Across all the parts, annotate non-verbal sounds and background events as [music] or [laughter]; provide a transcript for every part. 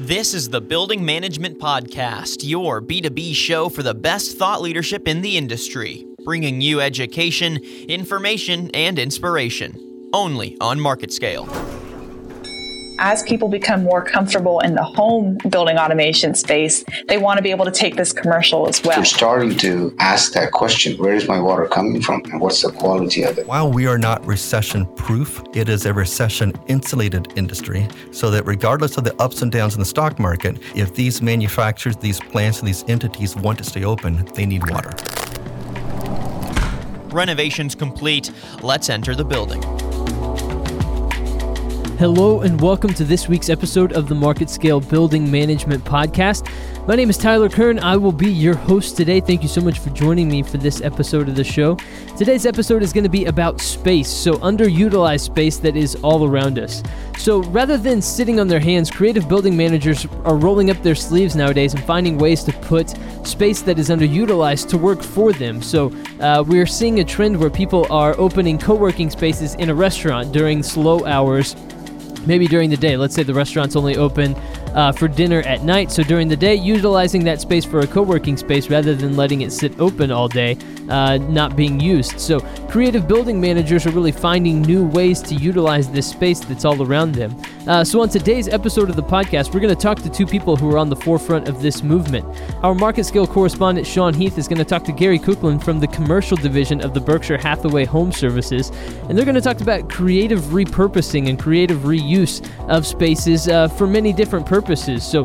This is the Building Management Podcast, your B2B show for the best thought leadership in the industry, bringing you education, information, and inspiration. Only on Market Scale as people become more comfortable in the home building automation space, they want to be able to take this commercial as well. We're starting to ask that question where is my water coming from and what's the quality of it? While we are not recession proof, it is a recession insulated industry so that regardless of the ups and downs in the stock market, if these manufacturers, these plants, and these entities want to stay open, they need water. Renovations complete. Let's enter the building. Hello, and welcome to this week's episode of the Market Scale Building Management Podcast. My name is Tyler Kern. I will be your host today. Thank you so much for joining me for this episode of the show. Today's episode is going to be about space, so underutilized space that is all around us. So rather than sitting on their hands, creative building managers are rolling up their sleeves nowadays and finding ways to put space that is underutilized to work for them. So uh, we're seeing a trend where people are opening co working spaces in a restaurant during slow hours maybe during the day. Let's say the restaurant's only open uh, for dinner at night. So during the day, utilizing that space for a co working space rather than letting it sit open all day, uh, not being used. So creative building managers are really finding new ways to utilize this space that's all around them. Uh, so on today's episode of the podcast, we're going to talk to two people who are on the forefront of this movement. Our market scale correspondent, Sean Heath, is going to talk to Gary Coughlin from the commercial division of the Berkshire Hathaway Home Services, and they're going to talk about creative repurposing and creative reuse of spaces uh, for many different purposes purposes. So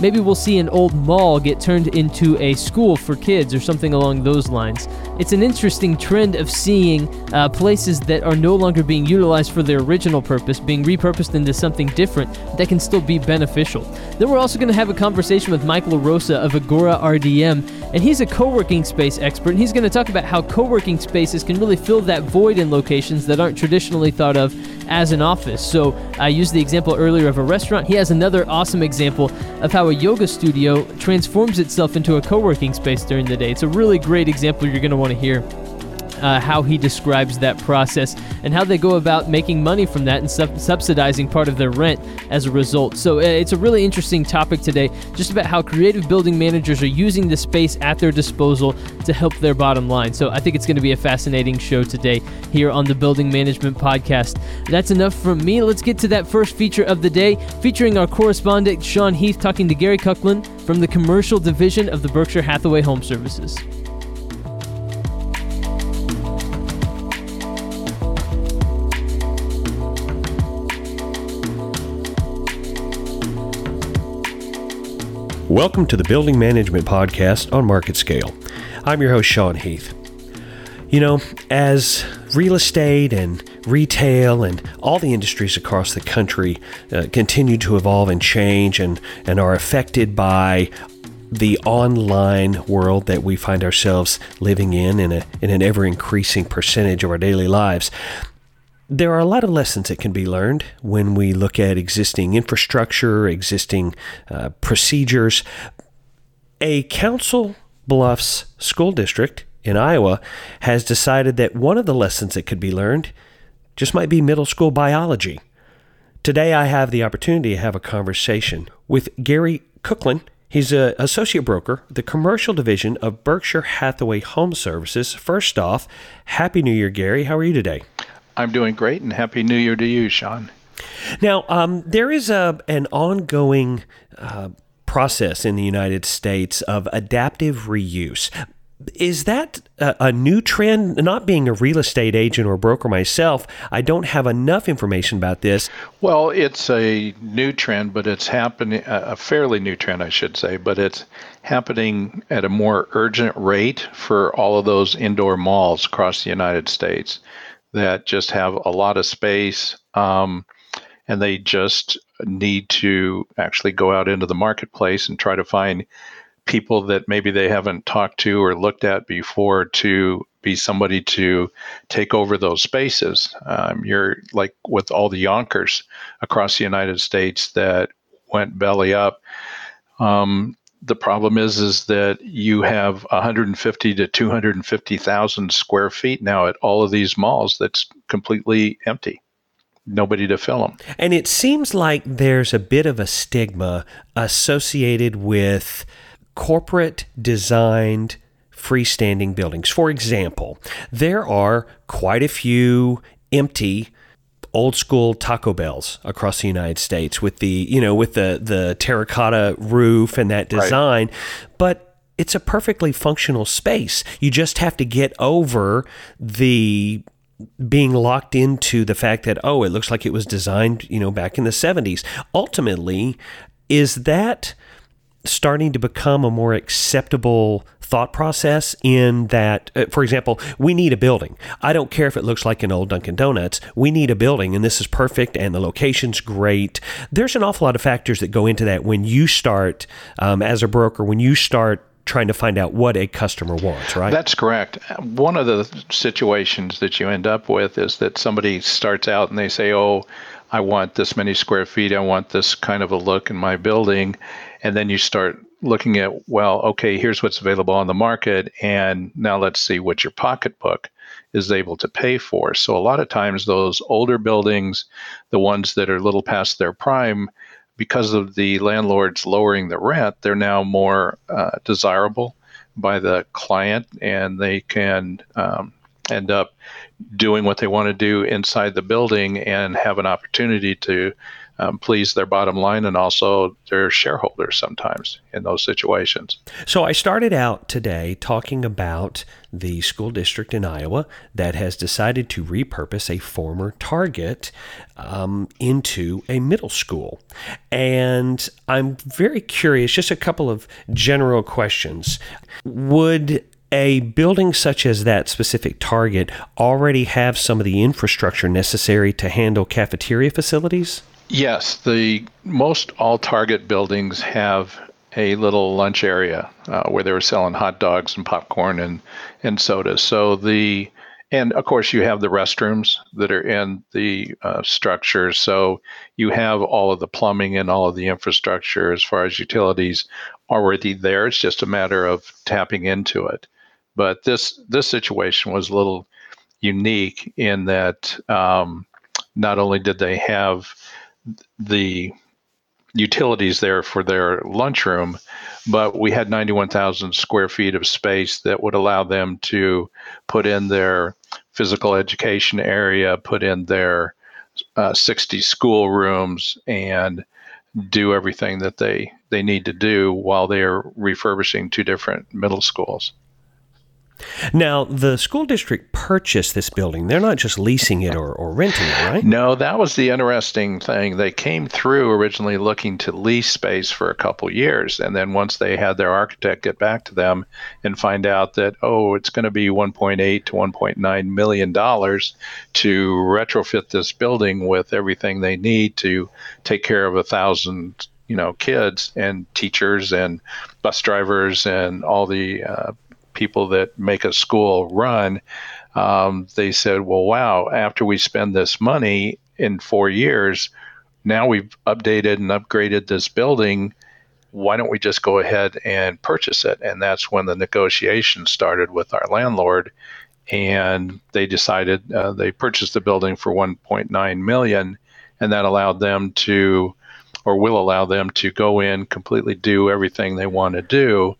maybe we'll see an old mall get turned into a school for kids or something along those lines. It's an interesting trend of seeing uh, places that are no longer being utilized for their original purpose being repurposed into something different that can still be beneficial. Then we're also going to have a conversation with Michael LaRosa of Agora RDM, and he's a co working space expert, and he's going to talk about how co working spaces can really fill that void in locations that aren't traditionally thought of as an office. So I used the example earlier of a restaurant. He has another awesome example of how a yoga studio transforms itself into a co working space during the day. It's a really great example you're going to want to hear uh, how he describes that process and how they go about making money from that and sub- subsidizing part of their rent as a result. So uh, it's a really interesting topic today, just about how creative building managers are using the space at their disposal to help their bottom line. So I think it's going to be a fascinating show today here on the Building Management Podcast. That's enough from me. Let's get to that first feature of the day, featuring our correspondent Sean Heath talking to Gary Coughlin from the commercial division of the Berkshire Hathaway Home Services. Welcome to the Building Management Podcast on Market Scale. I'm your host, Sean Heath. You know, as real estate and retail and all the industries across the country uh, continue to evolve and change and, and are affected by the online world that we find ourselves living in in, a, in an ever increasing percentage of our daily lives, there are a lot of lessons that can be learned when we look at existing infrastructure, existing uh, procedures. A Council Bluffs school district in Iowa has decided that one of the lessons that could be learned just might be middle school biology. Today, I have the opportunity to have a conversation with Gary Coughlin. He's an associate broker, the commercial division of Berkshire Hathaway Home Services. First off, Happy New Year, Gary. How are you today? I'm doing great, and Happy New Year to you, Sean. Now, um, there is a, an ongoing uh, process in the United States of adaptive reuse. Is that a, a, new trend? Not being a real estate agent or broker myself, I don't have enough information about this. Well, it's a new trend, but it's happening, a fairly new trend, I should say, but it's happening at a more urgent rate for all of those indoor malls across the United States that just have a lot of space um, and they just need to actually go out into the marketplace and try to find people that maybe they haven't talked to or looked at before to be somebody to take over those spaces. Um, you're like with all the Younkers across the United States that went belly up. Um, the problem is is that you have 150 to 250,000 square feet now at all of these malls that's completely empty. nobody to fill them. And it seems like there's a bit of a stigma associated with corporate designed freestanding buildings. For example, there are quite a few empty old school Taco Bells across the United States with the, you know, with the the terracotta roof and that design, right. but it's a perfectly functional space. You just have to get over the being locked into the fact that oh, it looks like it was designed, you know, back in the 70s. Ultimately, is that starting to become a more acceptable thought process in that, uh, for example, we need a building. I don't care if it looks like an old Dunkin' Donuts. We need a building, and this is perfect, and the location's great. There's an awful lot of factors that go into that when you start, um, as a broker, when you start trying to find out what a customer wants, right? That's correct. One of the situations that you end up with is that somebody starts out and they say, oh, I want this many square feet, I want this kind of a look in my building. And then you start looking at, well, okay, here's what's available on the market. And now let's see what your pocketbook is able to pay for. So a lot of times, those older buildings, the ones that are a little past their prime, because of the landlords lowering the rent, they're now more uh, desirable by the client and they can um, end up doing what they want to do inside the building and have an opportunity to um, please their bottom line and also their shareholders sometimes in those situations. So I started out today talking about the school district in Iowa that has decided to repurpose a former Target um, into a middle school. And I'm very curious, just a couple of general questions. Would a building such as that specific target already have some of the infrastructure necessary to handle cafeteria facilities? Yes, the most all Target buildings have a little lunch area uh, where they were selling hot dogs and popcorn and and sodas. So the and of course you have the restrooms that are in the uh, structure. So you have all of the plumbing and all of the infrastructure as far as utilities already there. It's just a matter of tapping into it. But this this situation was a little unique in that um, not only did they have the utilities there for their lunchroom, but we had 91,000 square feet of space that would allow them to put in their physical education area, put in their uh, 60 school rooms, and do everything that they, they need to do while they're refurbishing two different middle schools. Now, the school district purchased this building. They're not just leasing it or, or renting it, right? No, that was the interesting thing. They came through originally looking to lease space for a couple years. And then once they had their architect get back to them and find out that, oh, it's going to be 1.8 to 1.9 million dollars to retrofit this building with everything they need to take care of a thousand you know kids and teachers and bus drivers and all the uh, people that make a school run, um, they said, well, wow, after we spend this money in four years, now we've updated and upgraded this building. Why don't we just go ahead and purchase it? And that's when the negotiation started with our landlord. And they decided uh, they purchased the building for 1.9 million, and that allowed them to, or will allow them to go in, completely do everything they want to do,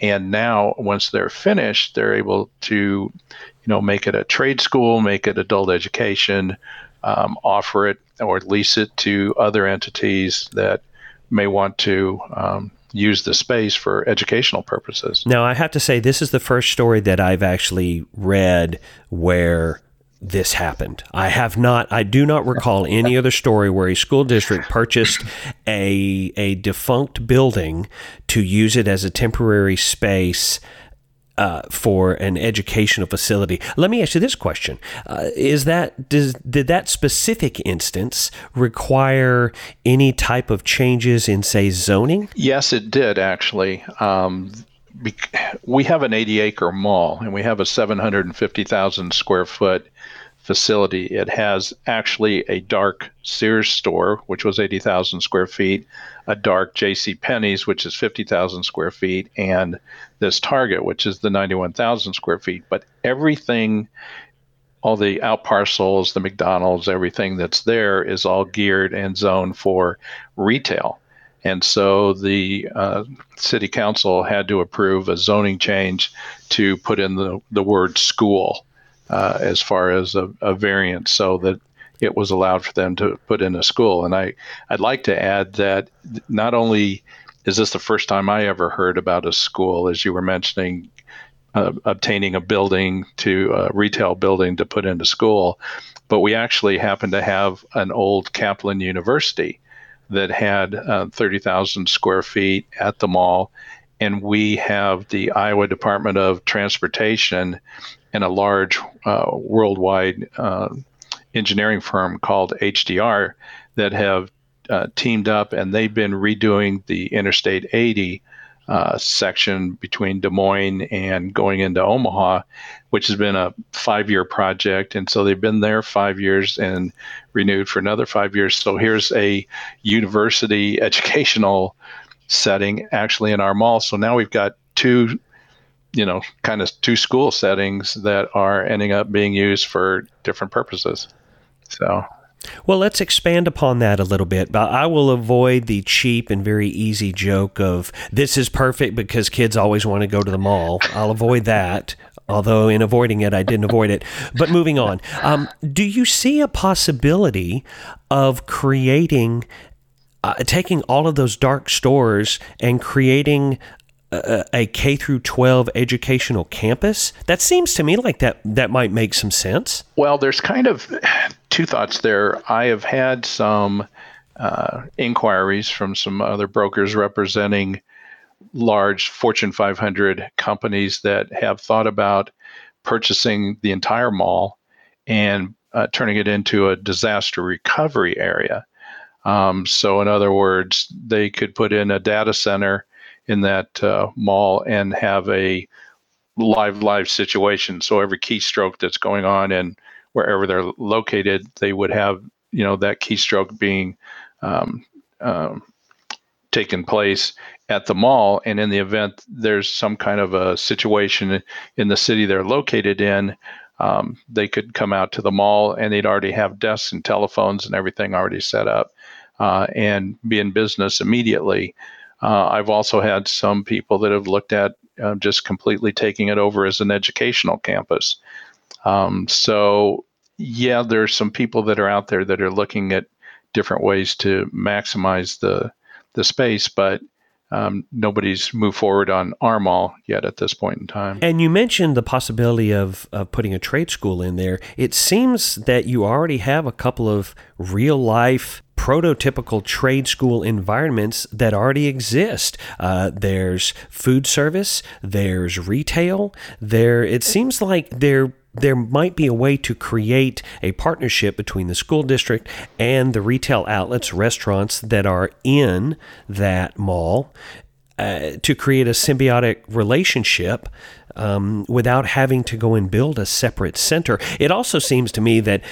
and now once they're finished they're able to you know make it a trade school make it adult education um, offer it or lease it to other entities that may want to um, use the space for educational purposes. Now, I have to say, this is the first story that I've actually read where this happened. I have not, I do not recall any other story where a school district purchased a, a defunct building to use it as a temporary space uh, for an educational facility. Let me ask you this question: uh, Is that does did that specific instance require any type of changes in, say, zoning? Yes, it did actually. Um, we have an 80 acre mall and we have a 750,000 square foot facility. It has actually a dark Sears store, which was 80,000 square feet, a dark J.C. Penney's, which is 50,000 square feet, and this Target, which is the 91,000 square feet. But everything all the out parcels, the McDonald's, everything that's there is all geared and zoned for retail. And so the uh, city council had to approve a zoning change to put in the, the word school uh, as far as a, a variance so that it was allowed for them to put in a school. And I, I'd like to add that not only is this the first time I ever heard about a school, as you were mentioning, uh, obtaining a building to a retail building to put into school, but we actually happen to have an old Kaplan University that had uh, 30,000 square feet at the mall. And we have the Iowa Department of Transportation and a large uh, worldwide uh, engineering firm called HDR that have uh, teamed up and they've been redoing the Interstate 80 uh, section between Des Moines and going into Omaha, which has been a five year project. And so they've been there five years and renewed for another five years. So here's a university [laughs] educational setting actually in our mall. So now we've got two you know, kind of two school settings that are ending up being used for different purposes. So well, let's expand upon that a little bit. But I will avoid the cheap and very easy joke of this is perfect because kids always want to go to the mall. I'll avoid that. Although in avoiding it, I didn't avoid it. But moving on, um, do you see a possibility of creating, uh, taking all of those dark stores and creating a, K through 12 educational campus? That seems to me like that that might make some sense. Well, there's kind of two thoughts there. I have had some uh, inquiries from some other brokers representing large Fortune 500 companies that have thought about purchasing the entire mall and uh, turning it into a disaster recovery area. Um, so, in other words, they could put in a data center in that uh, mall and have a live live situation. So every keystroke that's going on and wherever they're located, they would have you know that keystroke being um, um, taken place at the mall. And in the event there's some kind of a situation in the city they're located in, um, they could come out to the mall and they'd already have desks and telephones and everything already set up uh, and be in business immediately. Uh, I've also had some people that have looked at uh, just completely taking it over as an educational campus. Um, so, yeah, there's some people that are out there that are looking at different ways to maximize the the space, but um, nobody's moved forward on our mall yet at this point in time. And you mentioned the possibility of, of putting a trade school in there. It seems that you already have a couple of real life prototypical trade school environments that already exist. Uh, there's food service, there's retail. There, it seems like there there might be a way to create a partnership between the school district and the retail outlets, restaurants that are in that mall uh, to create a symbiotic relationship um, without having to go and build a separate center. It also seems to me that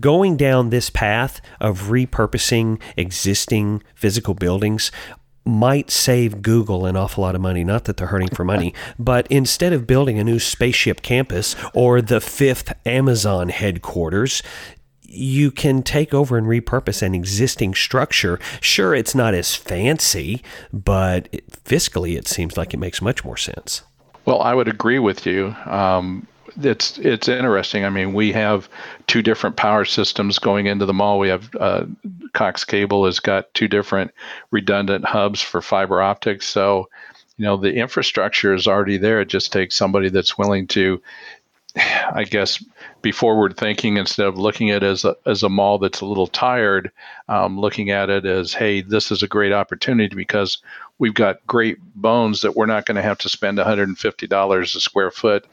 going down this path of repurposing existing physical buildings might save Google an awful lot of money. Not that they're hurting for money, [laughs] but instead of building a new spaceship campus or the fifth Amazon headquarters, you can take over and repurpose an existing structure. Sure, it's not as fancy, but it, fiscally, it seems like it makes much more sense. Well, I would agree with you. Um, it's it's interesting. I mean, we have two different power systems going into the mall. We have uh, Cox Cable has got two different redundant hubs for fiber optics. So, you know, the infrastructure is already there. It just takes somebody that's willing to, I guess, be forward thinking instead of looking at it as a, as a mall that's a little tired, um, looking at it as, hey, this is a great opportunity because we've got great bones that we're not going to have to spend $150 a square foot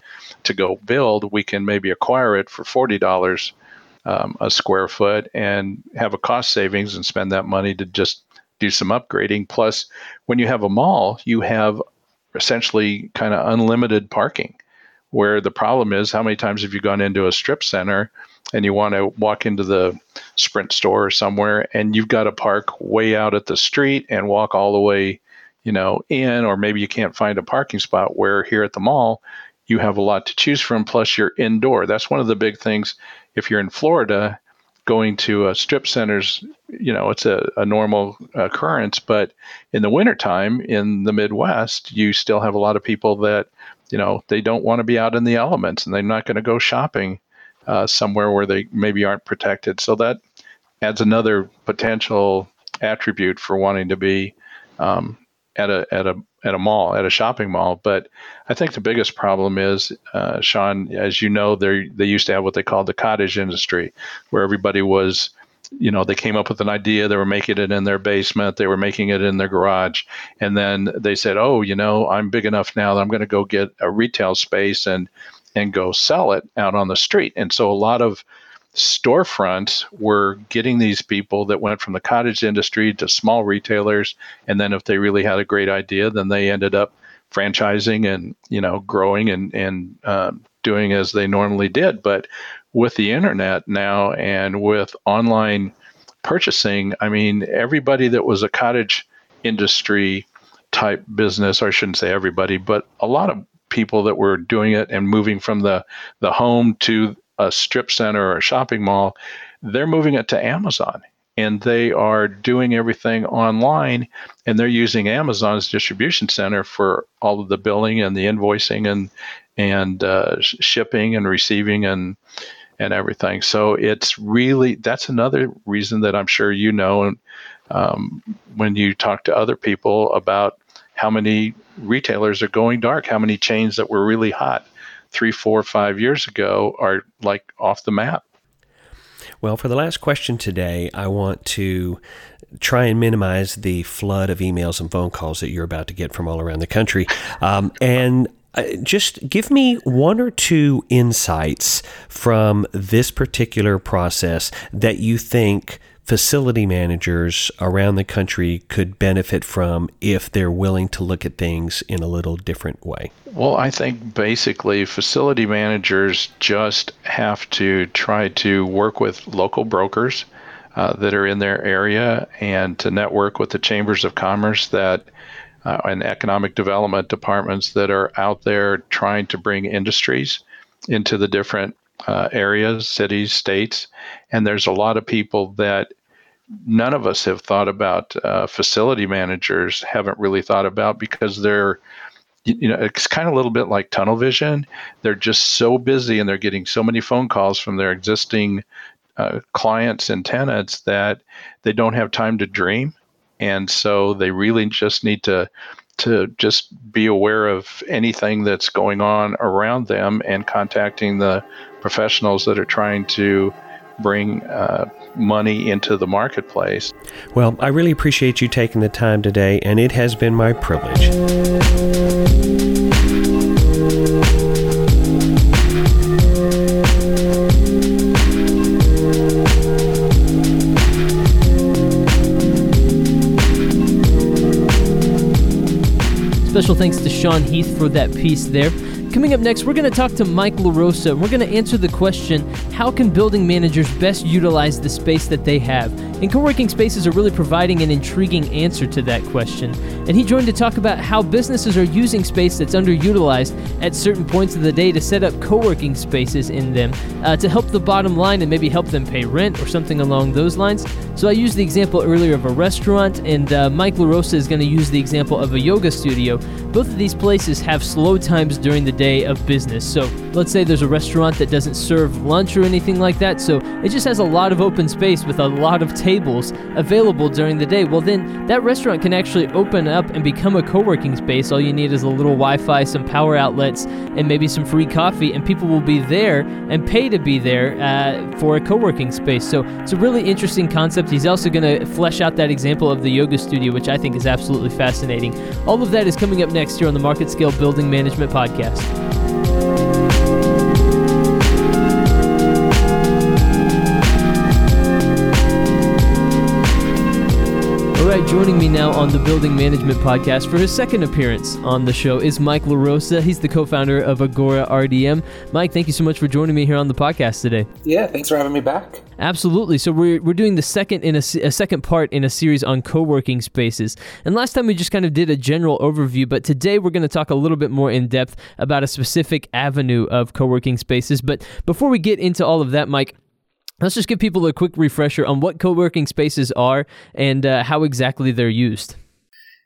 to go build. We can maybe acquire it for $40 um, a square foot and have a cost savings and spend that money to just do some upgrading. Plus, when you have a mall, you have essentially kind of unlimited parking. Where the problem is, how many times have you gone into a strip center and you want to walk into the Sprint store or somewhere and you've got to park way out at the street and walk all the way you know, in, or maybe you can't find a parking spot. Where here at the mall, you have a lot to choose from. Plus, you're indoor. That's one of the big things. If you're in Florida, going to a strip centers, you know, it's a, a normal occurrence. But in the wintertime in the Midwest, you still have a lot of people that, you know, they don't want to be out in the elements and they're not going to go shopping uh, somewhere where they maybe aren't protected. So that adds another potential attribute for wanting to be um, at a at a at a mall at a shopping mall. But I think the biggest problem is, uh, Sean, as you know, they they used to have what they called the cottage industry, where everybody was. You know, they came up with an idea. They were making it in their basement. They were making it in their garage, and then they said, "Oh, you know, I'm big enough now that I'm going to go get a retail space and and go sell it out on the street." And so a lot of storefronts were getting these people that went from the cottage industry to small retailers. And then if they really had a great idea then they ended up franchising and you know growing and and uh, doing as they normally did. But with the internet now and with online purchasing i mean everybody that was a cottage industry type business or i shouldn't say everybody but a lot of people that were doing it and moving from the the home to a strip center or a shopping mall, they're moving it to Amazon and they are doing everything online and they're using Amazon's distribution center for all of the billing and the invoicing and and uh, shipping and receiving and and everything. So it's really that's another reason that I'm sure you know um, when you talk to other people about how many retailers are going dark, how many chains that were really hot three, four, five years ago are like off the map. Well, for the last question today, I want to try and minimize the flood of emails and phone calls that you're about to get from all around the country. [laughs] Um, and uh, just give me one or two insights from this particular process that you think facility managers around the country could benefit from if they're willing to look at things in a little different way? Well, I think basically facility managers just have to try to work with local brokers uh, that are in their area and to network with the chambers of commerce that uh, and economic development departments that are out there trying to bring industries into the different uh, areas, cities, states, and there's a lot of people that none of us have thought about. Uh, facility managers haven't really thought about because they're, you know, it's kind of a little bit like tunnel vision. They're just so busy and they're getting so many phone calls from their existing uh, clients and tenants that they don't have time to dream, and so they really just need to to just be aware of anything that's going on around them and contacting the professionals that are trying to bring uh, money into the marketplace. Well, I really appreciate you taking the time today, and it has been my privilege. Special thanks to Sean Heath for that piece there. Coming up next, we're going to talk to Mike LaRosa. We're going to answer the question how can building managers best utilize the space that they have? And co working spaces are really providing an intriguing answer to that question. And he joined to talk about how businesses are using space that's underutilized at certain points of the day to set up co working spaces in them uh, to help the bottom line and maybe help them pay rent or something along those lines. So I used the example earlier of a restaurant, and uh, Mike LaRosa is going to use the example of a yoga studio. Both of these places have slow times during the day of business. So let's say there's a restaurant that doesn't serve lunch or anything like that, so it just has a lot of open space with a lot of tables available during the day. Well, then that restaurant can actually open up and become a co working space. All you need is a little Wi Fi, some power outlets, and maybe some free coffee, and people will be there and pay to be there uh, for a co working space. So it's a really interesting concept. He's also going to flesh out that example of the yoga studio, which I think is absolutely fascinating. All of that is coming up next here on the Market Scale Building Management Podcast. Right, joining me now on the Building Management Podcast for his second appearance on the show is Mike LaRosa. He's the co founder of Agora RDM. Mike, thank you so much for joining me here on the podcast today. Yeah, thanks for having me back. Absolutely. So we're, we're doing the second in a, a second part in a series on co-working spaces. And last time we just kind of did a general overview, but today we're going to talk a little bit more in depth about a specific avenue of co-working spaces. But before we get into all of that, Mike, Let's just give people a quick refresher on what co working spaces are and uh, how exactly they're used.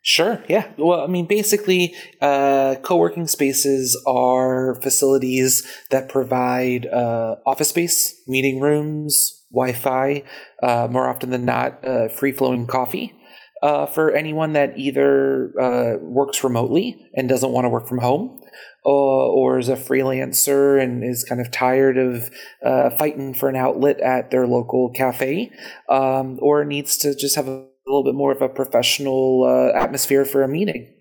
Sure. Yeah. Well, I mean, basically, uh, co-working spaces are facilities that provide uh, office space, meeting rooms, Wi-Fi, uh, more often than not, uh, free-flowing coffee. Uh, for anyone that either uh, works remotely and doesn't want to work from home, or is a freelancer and is kind of tired of uh, fighting for an outlet at their local cafe, um, or needs to just have a little bit more of a professional uh, atmosphere for a meeting.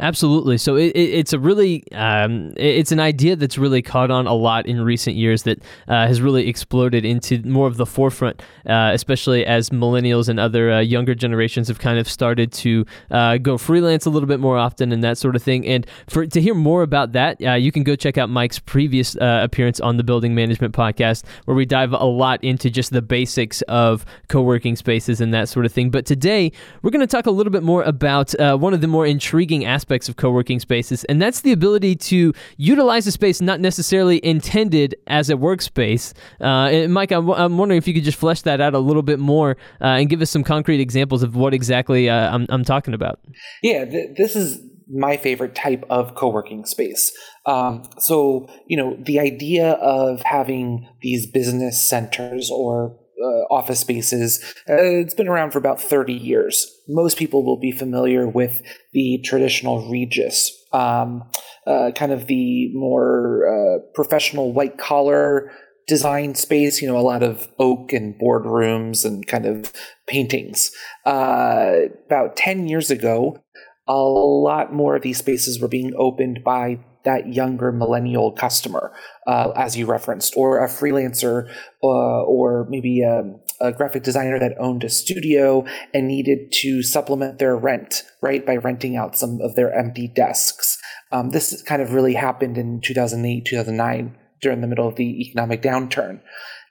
Absolutely. So it, it, it's a really um, it's an idea that's really caught on a lot in recent years that uh, has really exploded into more of the forefront, uh, especially as millennials and other uh, younger generations have kind of started to uh, go freelance a little bit more often and that sort of thing. And for to hear more about that, uh, you can go check out Mike's previous uh, appearance on the Building Management Podcast, where we dive a lot into just the basics of co-working spaces and that sort of thing. But today we're going to talk a little bit more about one of the more intriguing aspects aspects of co working spaces, and that's the ability to utilize a space not necessarily intended as a workspace. Uh, Mike, I'm, I'm, wondering if you could just flesh that out a little bit more uh, and give us some concrete examples of what exactly uh, I'm, I'm, talking about. Yeah, th- this is my favorite type of co-working space. Um, so, you know, the idea of having these business centers or office spaces. Uh, it's been around for about 30 years. Most people will be familiar with the traditional Regus, um, uh, kind of the more uh, professional white collar design space, you know, a lot of oak and boardrooms and kind of paintings. Uh, about 10 years ago, a lot more of these spaces were being opened by that younger millennial customer, uh, as you referenced, or a freelancer, uh, or maybe a, a, graphic designer that owned a studio and needed to supplement their rent, right, by renting out some of their empty desks. Um, this kind of really happened in 2008, 2009, during the middle of the economic downturn.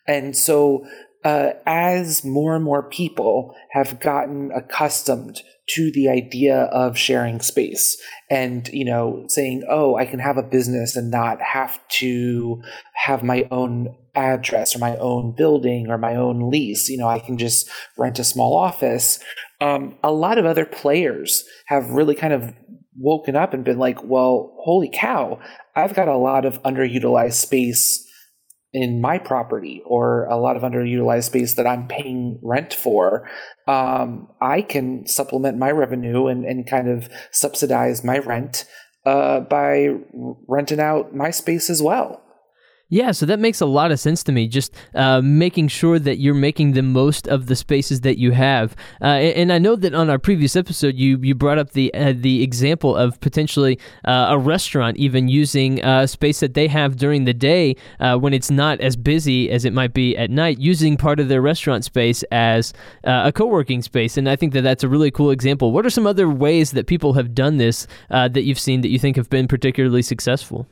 And so, uh, as more and more people have gotten accustomed to the idea of sharing space and you know saying oh i can have a business and not have to have my own address or my own building or my own lease. You know i can just rent a small office. Um, a lot of other players have really kind of woken up and been like well holy cow i've got a lot of underutilized space in my property or a lot of underutilized space that I'm paying rent for, um, I can supplement my revenue and, and kind of subsidize my rent uh, by renting out my space as well. Yeah, so that makes a lot of sense to me. Just uh, making sure that you're making the most of the spaces that you have, uh, and, I know that on our previous episode, you you brought up the uh, the example of potentially uh, a restaurant even using uh, space that they have during the day uh, when it's not as busy as it might be at night, using part of their restaurant space as a co-working space. And I think that that's a really cool example. What are some other ways that people have done this that you've seen that you think have been particularly successful?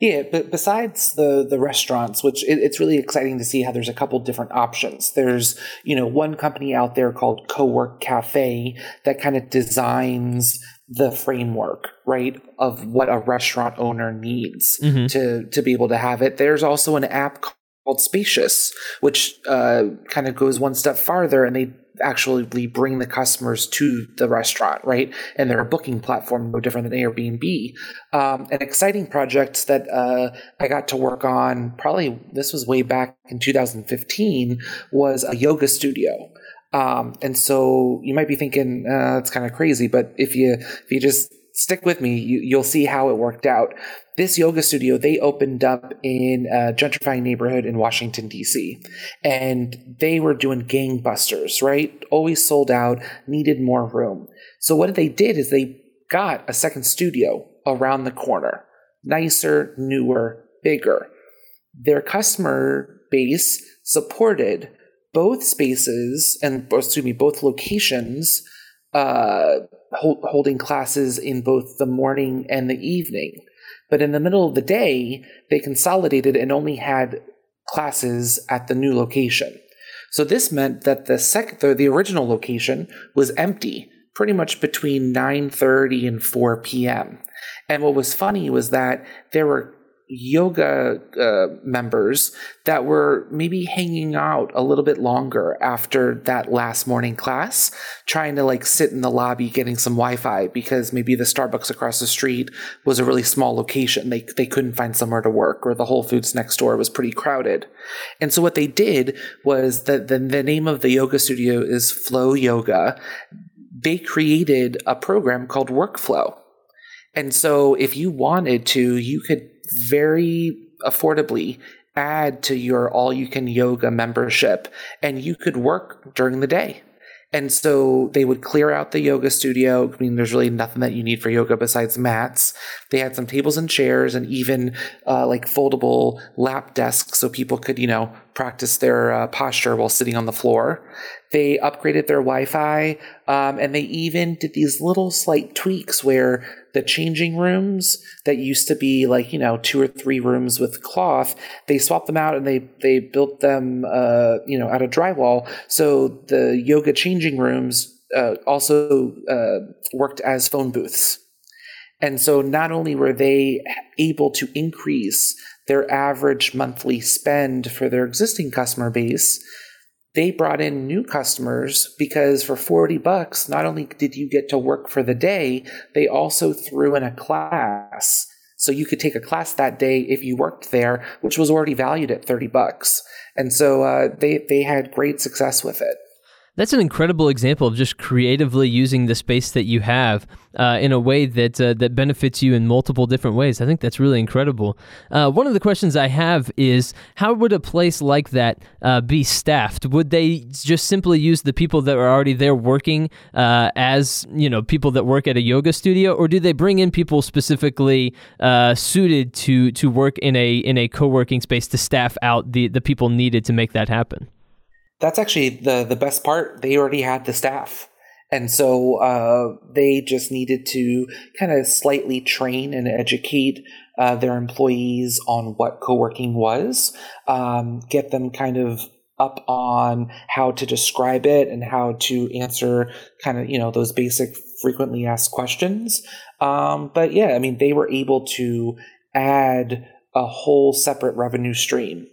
Yeah, but besides the the restaurants, which it, it's really exciting to see how there's a couple different options. There's you know one company out there called Cowork Cafe that kind of designs the framework right of what a restaurant owner needs mm-hmm. to to be able to have it. There's also an app called Spacious, which uh, kind of goes one step farther, and they actually bring the customers to the restaurant, right? And they're a booking platform, no different than Airbnb. Um, an exciting project that uh, I got to work on, probably this was way back in 2015, was a yoga studio. Um, and so you might be thinking uh, it's kind of crazy, but if you if you just stick with me, you, you'll see how it worked out this yoga studio they opened up in a gentrifying neighborhood in Washington D.C. and they were doing gangbusters, right? Always sold out, needed more room. So what they did is they got a second studio around the corner, nicer, newer, bigger. Their customer base supported both spaces and excuse me, both locations uh, hold, holding classes in both the morning and the evening. But in the middle of the day, they consolidated and only had classes at the new location. So this meant that the sec- the, the original location was empty pretty much between 9:30 and 4 p.m. And what was funny was that there were yoga uh, members that were maybe hanging out a little bit longer after that last morning class, trying to like sit in the lobby getting some Wi-Fi because maybe the Starbucks across the street was a really small location. They they couldn't find somewhere to work, or the Whole Foods next door was pretty crowded. And so what they did was that the, the name of the yoga studio is Flow Yoga. They created a program called Workflow. And so if you wanted to, you could very affordably add to your all you can yoga membership and you could work during the day. And so they would clear out the yoga studio. I mean, there's really nothing that you need for yoga besides mats. They had some tables and chairs and even uh, like foldable lap desks so people could, you know, practice their uh, posture while sitting on the floor. They upgraded their Wi Fi um, and they even did these little slight tweaks where the changing rooms that used to be like you know two or three rooms with cloth they swapped them out and they they built them uh, you know out of drywall. So the yoga changing rooms uh, also uh, worked as phone booths. And so not only were they able to increase their average monthly spend for their existing customer base they brought in new customers because for 40 bucks, not only did you get to work for the day, they also threw in a class. So you could take a class that day if you worked there, which was already valued at 30 bucks. And so uh, they, they had great success with it. That's an incredible example of just creatively using the space that you have uh, in a way that uh, that benefits you in multiple different ways. I think that's really incredible. Uh, one of the questions I have is how would a place like that uh, be staffed? Would they just simply use the people that are already there working uh, as you know people that work at a yoga studio, or do they bring in people specifically uh, suited to to work in a in a co working space to staff out the the people needed to make that happen? That's actually the the best part. They already had the staff. And so uh, they just needed to kind of slightly train and educate uh, their employees on what co-working was, um, get them kind of up on how to describe it and how to answer kind of you know those basic frequently asked questions. Um, but yeah, I mean they were able to add a whole separate revenue stream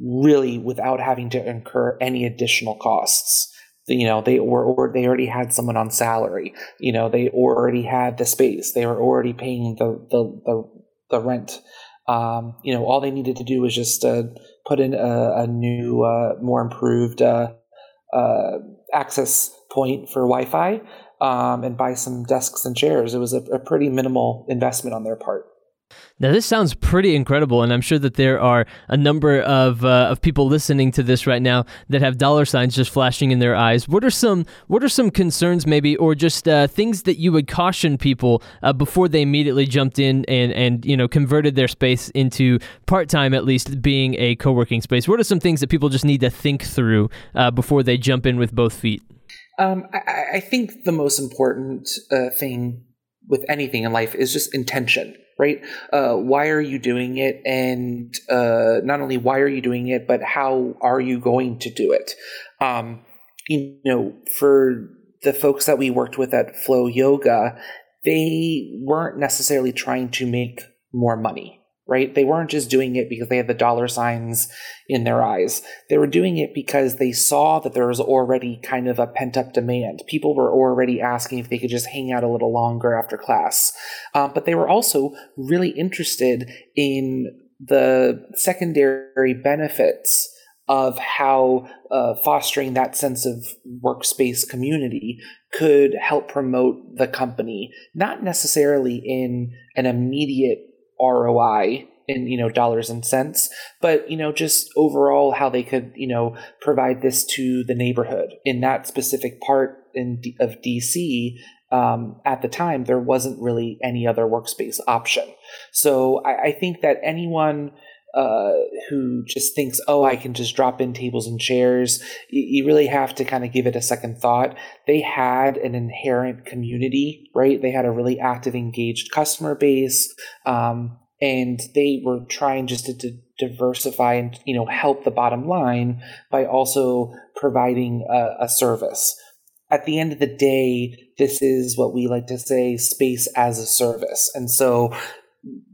really without having to incur any additional costs. You know they were or they already had someone on salary. You know they already had the space. They were already paying the the the, the rent. Um, you know all they needed to do was just uh, put in a, a new uh, more improved uh, uh access point for wi-fi um, and buy some desks and chairs. It was a, a pretty minimal investment on their part now, this sounds pretty incredible, and I'm sure that there are a number of uh, of people listening to this right now that have dollar signs just flashing in their eyes. What are some What are some concerns, maybe, or just uh, things that you would caution people uh, before they immediately jumped in and and you know converted their space into part time, at least being a co working space? What are some things that people just need to think through uh, before they jump in with both feet? Um, I, I, think the most important uh, thing with anything in life is just intention right? Uh, why are you doing it? And uh, not only why are you doing it, but how are you going to do it? Um, you know, for the folks that we worked with at Flow Yoga, they weren't necessarily trying to make more money right? They weren't just doing it because they had the dollar signs in their eyes. They were doing it because they saw that there was already kind of a pent up demand. People were already asking if they could just hang out a little longer after class. Um, but they were also really interested in the secondary benefits of how uh, fostering that sense of workspace community could help promote the company, not necessarily in an immediate ROI in you know dollars and cents but you know just overall how they could you know provide this to the neighborhood. In that specific part in of DC um, at the time there wasn't really any other workspace option. So I, I think that anyone uh, who just thinks, oh, I can just drop in tables and chairs, you, you really have to kind of give it a second thought. They had an inherent community, right? They had a really active, engaged customer base. Um, and they were trying just to, to, diversify and you know help the bottom line by also providing a, a service at the end of the day this is what we like to say space as a service and so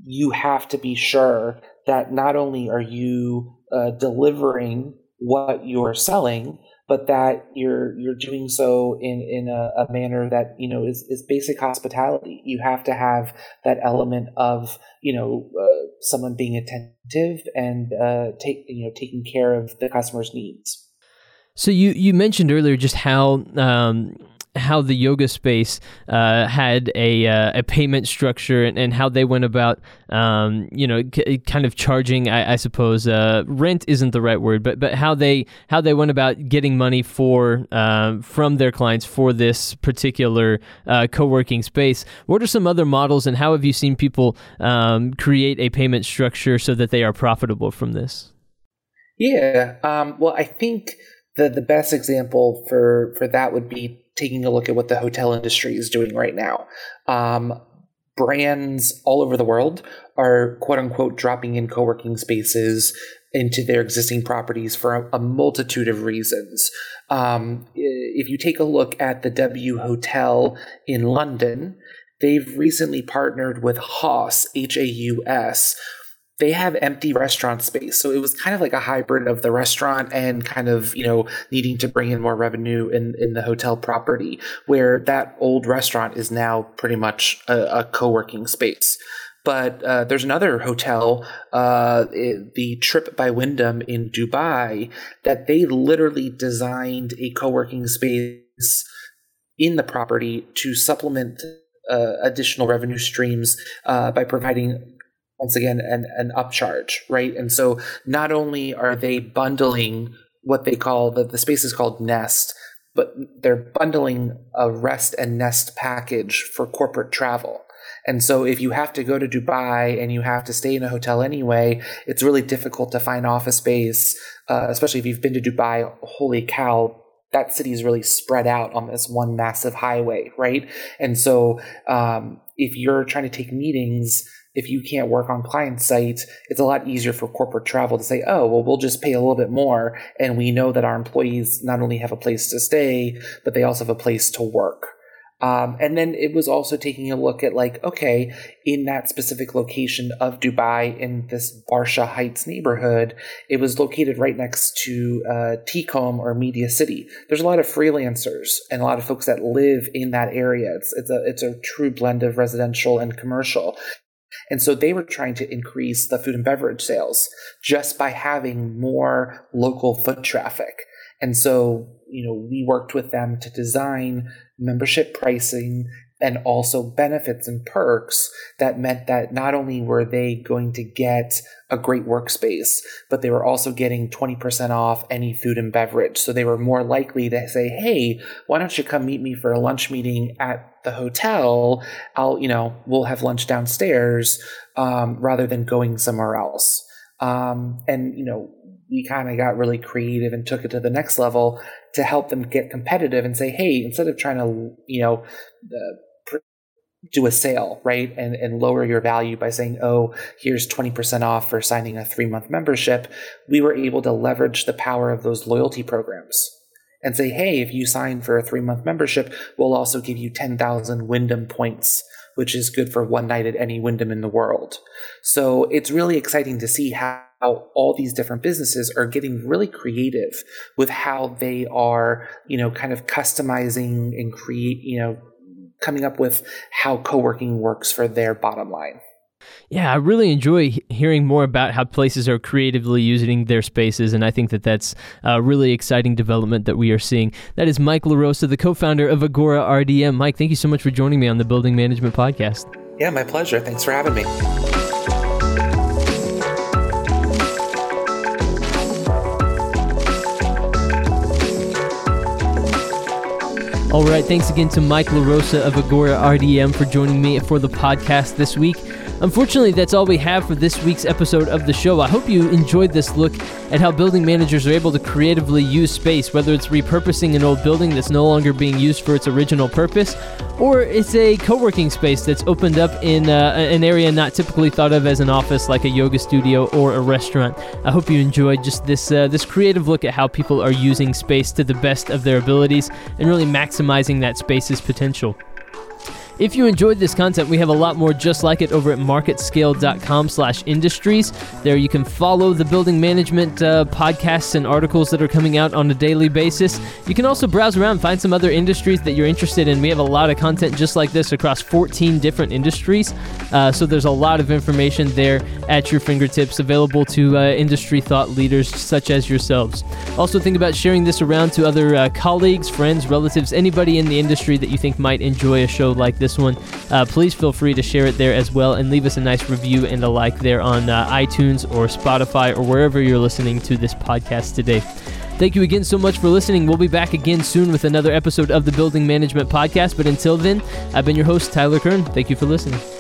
you have to be sure that not only are you uh, delivering what you're selling, but that you're you're doing so in in a, a, manner that you know is, is basic hospitality. You have to have that element of you know uh, someone being attentive and uh, take you know taking care of the customer's needs. So you you mentioned earlier just how um, how the yoga space uh, had a uh, a payment structure and, and, how they went about, um, you know, c- kind of charging. I, I suppose uh, rent isn't the right word, but but how they how they went about getting money for uh, from their clients for this particular uh, co working space. What are some other models, and how have you seen people um, create a payment structure so that they are profitable from this? Yeah, um, well, I think the the best example for for that would be taking a look at what the hotel industry is doing right now. Um, brands all over the world are quote unquote dropping in co working spaces into their existing properties for a, a multitude of reasons. Um, if you take a look at the W Hotel in London, they've recently partnered with Haus, H A U S, they have empty restaurant space. So it was kind of like a hybrid of the restaurant and kind of, you know, needing to bring in more revenue in, in the hotel property, where that old restaurant is now pretty much a, a co working space. But uh, there's another hotel, uh, the TRYP by Wyndham in Dubai, that they literally designed a co working space in the property to supplement uh, additional revenue streams uh, by providing once again an, an upcharge, right? And so not only are they bundling what they call the, the space is called Nest, but they're bundling a rest and nest package for corporate travel. And so if you have to go to Dubai and you have to stay in a hotel anyway, it's really difficult to find office space, uh, especially if you've been to Dubai. Holy cow, that city is really spread out on this one massive highway, right? And so um, if you're trying to take meetings, if you can't work on client site, it's a lot easier for corporate travel to say, oh, well, we'll just pay a little bit more. And we know that our employees not only have a place to stay, but they also have a place to work. Um, and then it was also taking a look at like, okay, in that specific location of Dubai in this Barsha Heights neighborhood, it was located right next to uh, TECOM or Media City. There's a lot of freelancers and a lot of folks that live in that area. It's, it's a, it's a true blend of residential and commercial. And so they were trying to increase the food and beverage sales just by having more local foot traffic. And so, you know, we worked with them to design membership pricing and also benefits and perks that meant that not only were they going to get a great workspace, but they were also getting 20% off any food and beverage. So they were more likely to say, Hey, why don't you come meet me for a lunch meeting at the hotel? I'll, you know, we'll have lunch downstairs, um, rather than going somewhere else. Um, and, you know, we kind of got really creative and took it to the next level to help them get competitive and say, Hey, instead of trying to, you know, uh, do a sale, right? And, and lower your value by saying, oh, here's 20% off for signing a three month membership. We were able to leverage the power of those loyalty programs and say, hey, if you sign for a three month membership, we'll also give you 10,000 Wyndham points, which is good for one night at any Wyndham in the world. So it's really exciting to see how all these different businesses are getting really creative with how they are, you know, kind of customizing and create, you know, coming up with how co-working works for their bottom line. Yeah, I really enjoy hearing more about how places are creatively using their spaces, and I think that that's a really exciting development that we are seeing. That is Mike LaRosa, the co-founder of Agora RDM. Mike, thank you so much for joining me on the Building Management Podcast. Yeah, my pleasure. Thanks for having me. All right, thanks again to Mike LaRosa of Agora RDM for joining me for the podcast this week. Unfortunately, that's all we have for this week's episode of the show. I hope you enjoyed this look at how building managers are able to creatively use space, whether it's repurposing an old building that's no longer being used for its original purpose, or it's a co working space that's opened up in uh, an area not typically thought of as an office like a yoga studio or a restaurant. I hope you enjoyed just this, uh, this creative look at how people are using space to the best of their abilities and really maximizing that space's potential. If you enjoyed this content, we have a lot more just like it over at marketscale.com slash industries. There you can follow the building management uh, podcasts and articles that are coming out on a daily basis. You can also browse around, and find some other industries that you're interested in. We have a lot of content just like this across 14 different industries. Uh, so there's a lot of information there at your fingertips available to uh, industry thought leaders such as yourselves. Also, think about sharing this around to other uh, colleagues, friends, relatives, anybody in the industry that you think might enjoy a show like this this one, uh, please feel free to share it there as well and leave us a nice review and a like there on uh, iTunes or Spotify or wherever you're listening to this podcast today. Thank you again so much for listening. We'll be back again soon with another episode of the Building Management Podcast. But until then, I've been your host, Tyler Kern. Thank you for listening.